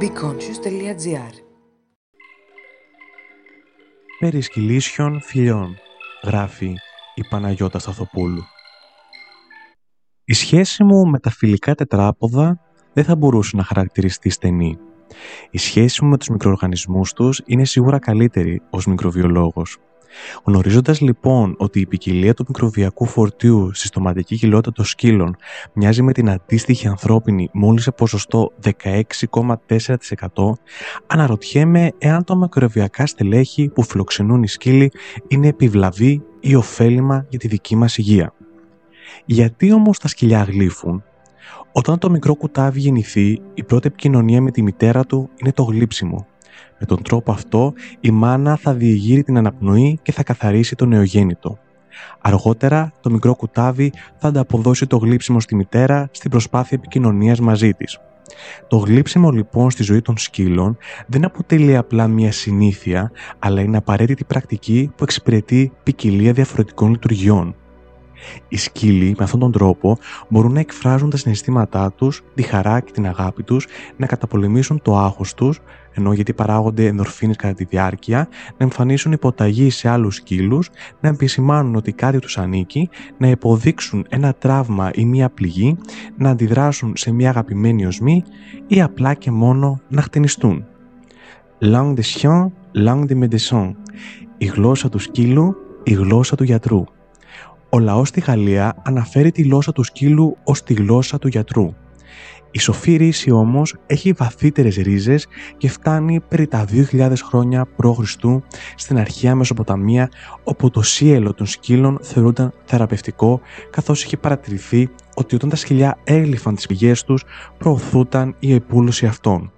beconscious.gr Περί σκυλίσιων φιλιών, γράφει η Παναγιώτα Σταθοπούλου. Η σχέση μου με τα φιλικά τετράποδα δεν θα μπορούσε να χαρακτηριστεί στενή. Η σχέση μου με τους μικροοργανισμούς τους είναι σίγουρα καλύτερη ως μικροβιολόγος. Γνωρίζοντας λοιπόν ότι η ποικιλία του μικροβιακού φορτίου στη στοματική κοιλότητα των σκύλων μοιάζει με την αντίστοιχη ανθρώπινη μόλις σε ποσοστό 16,4%, αναρωτιέμαι εάν τα μικροβιακά στελέχη που φιλοξενούν οι σκύλοι είναι επιβλαβή ή ωφέλιμα για τη δική μας υγεία. Γιατί όμως τα σκυλιά γλύφουν, όταν το μικρό κουτάβι γεννηθεί, η πρώτη επικοινωνία με τη μητέρα του είναι το γλύψιμο. Με τον τρόπο αυτό, η μάνα θα διηγείρει την αναπνοή και θα καθαρίσει το νεογέννητο. Αργότερα, το μικρό κουτάβι θα ανταποδώσει το γλύψιμο στη μητέρα στην προσπάθεια επικοινωνίας μαζί της. Το γλύψιμο λοιπόν στη ζωή των σκύλων δεν αποτελεί απλά μια συνήθεια, αλλά είναι απαραίτητη πρακτική που εξυπηρετεί ποικιλία διαφορετικών λειτουργιών. Οι σκύλοι με αυτόν τον τρόπο μπορούν να εκφράζουν τα συναισθήματά τους, τη χαρά και την αγάπη τους, να καταπολεμήσουν το άγχος τους, ενώ γιατί παράγονται ενδορφίνες κατά τη διάρκεια, να εμφανίσουν υποταγή σε άλλους σκύλους, να επισημάνουν ότι κάτι τους ανήκει, να υποδείξουν ένα τραύμα ή μία πληγή, να αντιδράσουν σε μία αγαπημένη οσμή ή απλά και μόνο να χτενιστούν. Langue de chien, langue de médecin. Η γλώσσα του σκύλου, η γλώσσα του γιατρού. Ο λαός στη Γαλλία αναφέρει τη γλώσσα του σκύλου ως τη γλώσσα του γιατρού. Η σοφή ρίση όμως έχει βαθύτερες ρίζες και φτάνει περί τα 2.000 χρόνια π.Χ. στην αρχαία Μεσοποταμία όπου το σύελο των σκύλων θεωρούνταν θεραπευτικό καθώς είχε παρατηρηθεί ότι όταν τα σκυλιά έγλυφαν τις πηγές τους προωθούταν η επούλωση αυτών.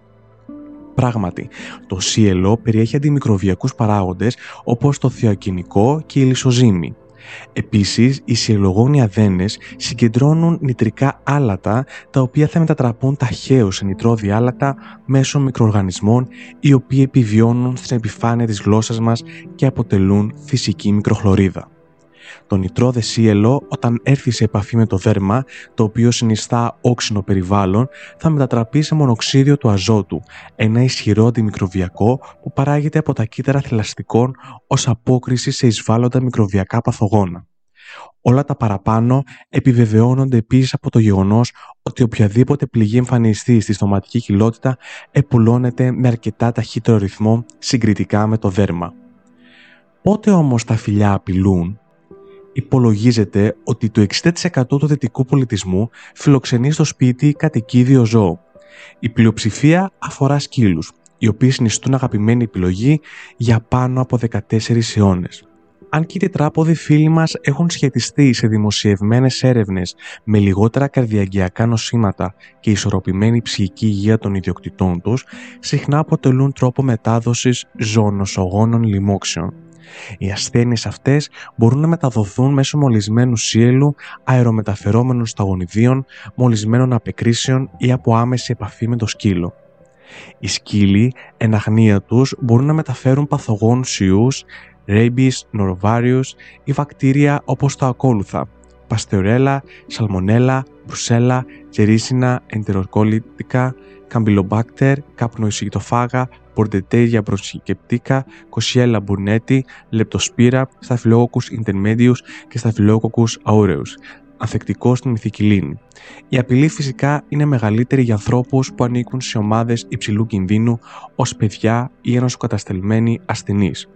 Πράγματι, το σύελο περιέχει αντιμικροβιακούς παράγοντες όπως το θεοκινικό και η λισοζύμη. Επίσης, οι συλλογόνοι αδένες συγκεντρώνουν νητρικά άλατα τα οποία θα μετατραπούν ταχαίως σε νητρόδι άλατα μέσω μικροοργανισμών οι οποίοι επιβιώνουν στην επιφάνεια της γλώσσας μας και αποτελούν φυσική μικροχλωρίδα. Το νητρόδε σύελο όταν έρθει σε επαφή με το δέρμα, το οποίο συνιστά όξινο περιβάλλον, θα μετατραπεί σε μονοξίδιο του αζότου, ένα ισχυρό αντιμικροβιακό που παράγεται από τα κύτταρα θηλαστικών ως απόκριση σε εισβάλλοντα μικροβιακά παθογόνα. Όλα τα παραπάνω επιβεβαιώνονται επίσης από το γεγονός ότι οποιαδήποτε πληγή εμφανιστεί στη στοματική κοιλότητα επουλώνεται με αρκετά ταχύτερο ρυθμό συγκριτικά με το δέρμα. Πότε όμως τα φιλιά απειλούν; Υπολογίζεται ότι το 60% του δυτικού πολιτισμού φιλοξενεί στο σπίτι κατοικίδιο ζώο. Η πλειοψηφία αφορά σκύλους, οι οποίοι συνιστούν αγαπημένη επιλογή για πάνω από 14 αιώνες. Αν και οι τετράποδοι φίλοι μας έχουν σχετιστεί σε δημοσιευμένες έρευνες με λιγότερα καρδιαγγειακά νοσήματα και ισορροπημένη ψυχική υγεία των ιδιοκτητών τους, συχνά αποτελούν τρόπο μετάδοσης ζωονοσογόνων λοιμόξεων. Οι ασθένειες αυτές μπορούν να μεταδοθούν μέσω μολυσμένου σύελου, αερομεταφερόμενων σταγονιδίων, μολυσμένων απεκρίσεων ή από άμεση επαφή με το σκύλο. Οι σκύλοι, εν αγνία τους, μπορούν να μεταφέρουν παθογόνους ιούς, rabies, norovirus ή βακτήρια όπως τα ακόλουθα, παστεωρέλα, σαλμονέλα, μπρουσέλα, τζερίσινα, εντεροκόλλητικα, καμπυλομπάκτερ, καπνοϊσυγητοφάγα, Πορτετέρια μπροσικεπτίκα, Κοσιέλα μπουρνέτη, Λεπτοσπύρα, Σταφυλόκοκους intermedius και Σταφυλόκοκους aureus ανθεκτικός στην μυθικυλίνη. Η απειλή φυσικά είναι μεγαλύτερη για ανθρώπους που ανήκουν σε ομάδες υψηλού κινδύνου ως παιδιά ή ενωσοκαταστελμένοι ασθενείς.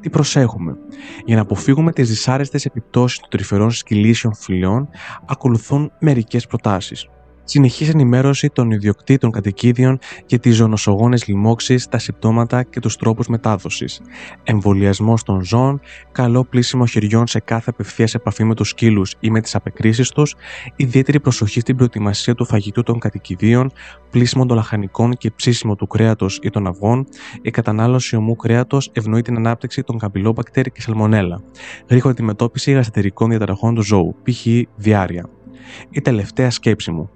Τι προσέχουμε; Για να αποφύγουμε τις δυσάρεστες επιπτώσεις των τρυφερών σκυλίσεων φυλών, ακολουθούν μερικές προτάσεις συνεχής ενημέρωση των ιδιοκτήτων κατοικίδιων για τις ζωνοσογόνες λοιμώξεις, τα συμπτώματα και τους τρόπους μετάδοσης, εμβολιασμός των ζώων, καλό πλήσιμο χεριών σε κάθε απευθείας επαφή με τους σκύλους ή με τις απεκρίσεις τους, ιδιαίτερη προσοχή στην προετοιμασία του φαγητού των κατοικιδίων, πλήσιμο των λαχανικών και ψήσιμο του κρέατος ή των αυγών, η κατανάλωση ομού κρέατος ευνοεί την ανάπτυξη των καμπυλόμπακτερ και σαλμονέλα, γρήγορη αντιμετώπιση γαστρικών διαταραχών του ζώου, π.χ. διάρκεια. Η τελευταία σκέψη μου.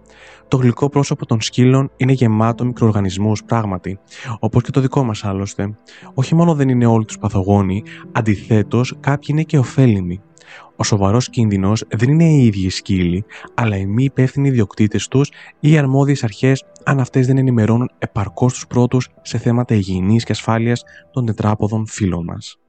Το γλυκό πρόσωπο των σκύλων είναι γεμάτο μικροοργανισμούς πράγματι, όπως και το δικό μας άλλωστε. Όχι μόνο δεν είναι όλοι τους παθογόνοι, αντιθέτως κάποιοι είναι και ωφέλιμοι. Ο σοβαρός κίνδυνος δεν είναι οι ίδιοι οι σκύλοι, αλλά οι μη υπεύθυνοι ιδιοκτήτες τους ή οι αρμόδιες αρχές, αν αυτές δεν ενημερώνουν επαρκώς τους πρώτους σε θέματα υγιεινής και ασφάλειας των τετράποδων φίλων μας.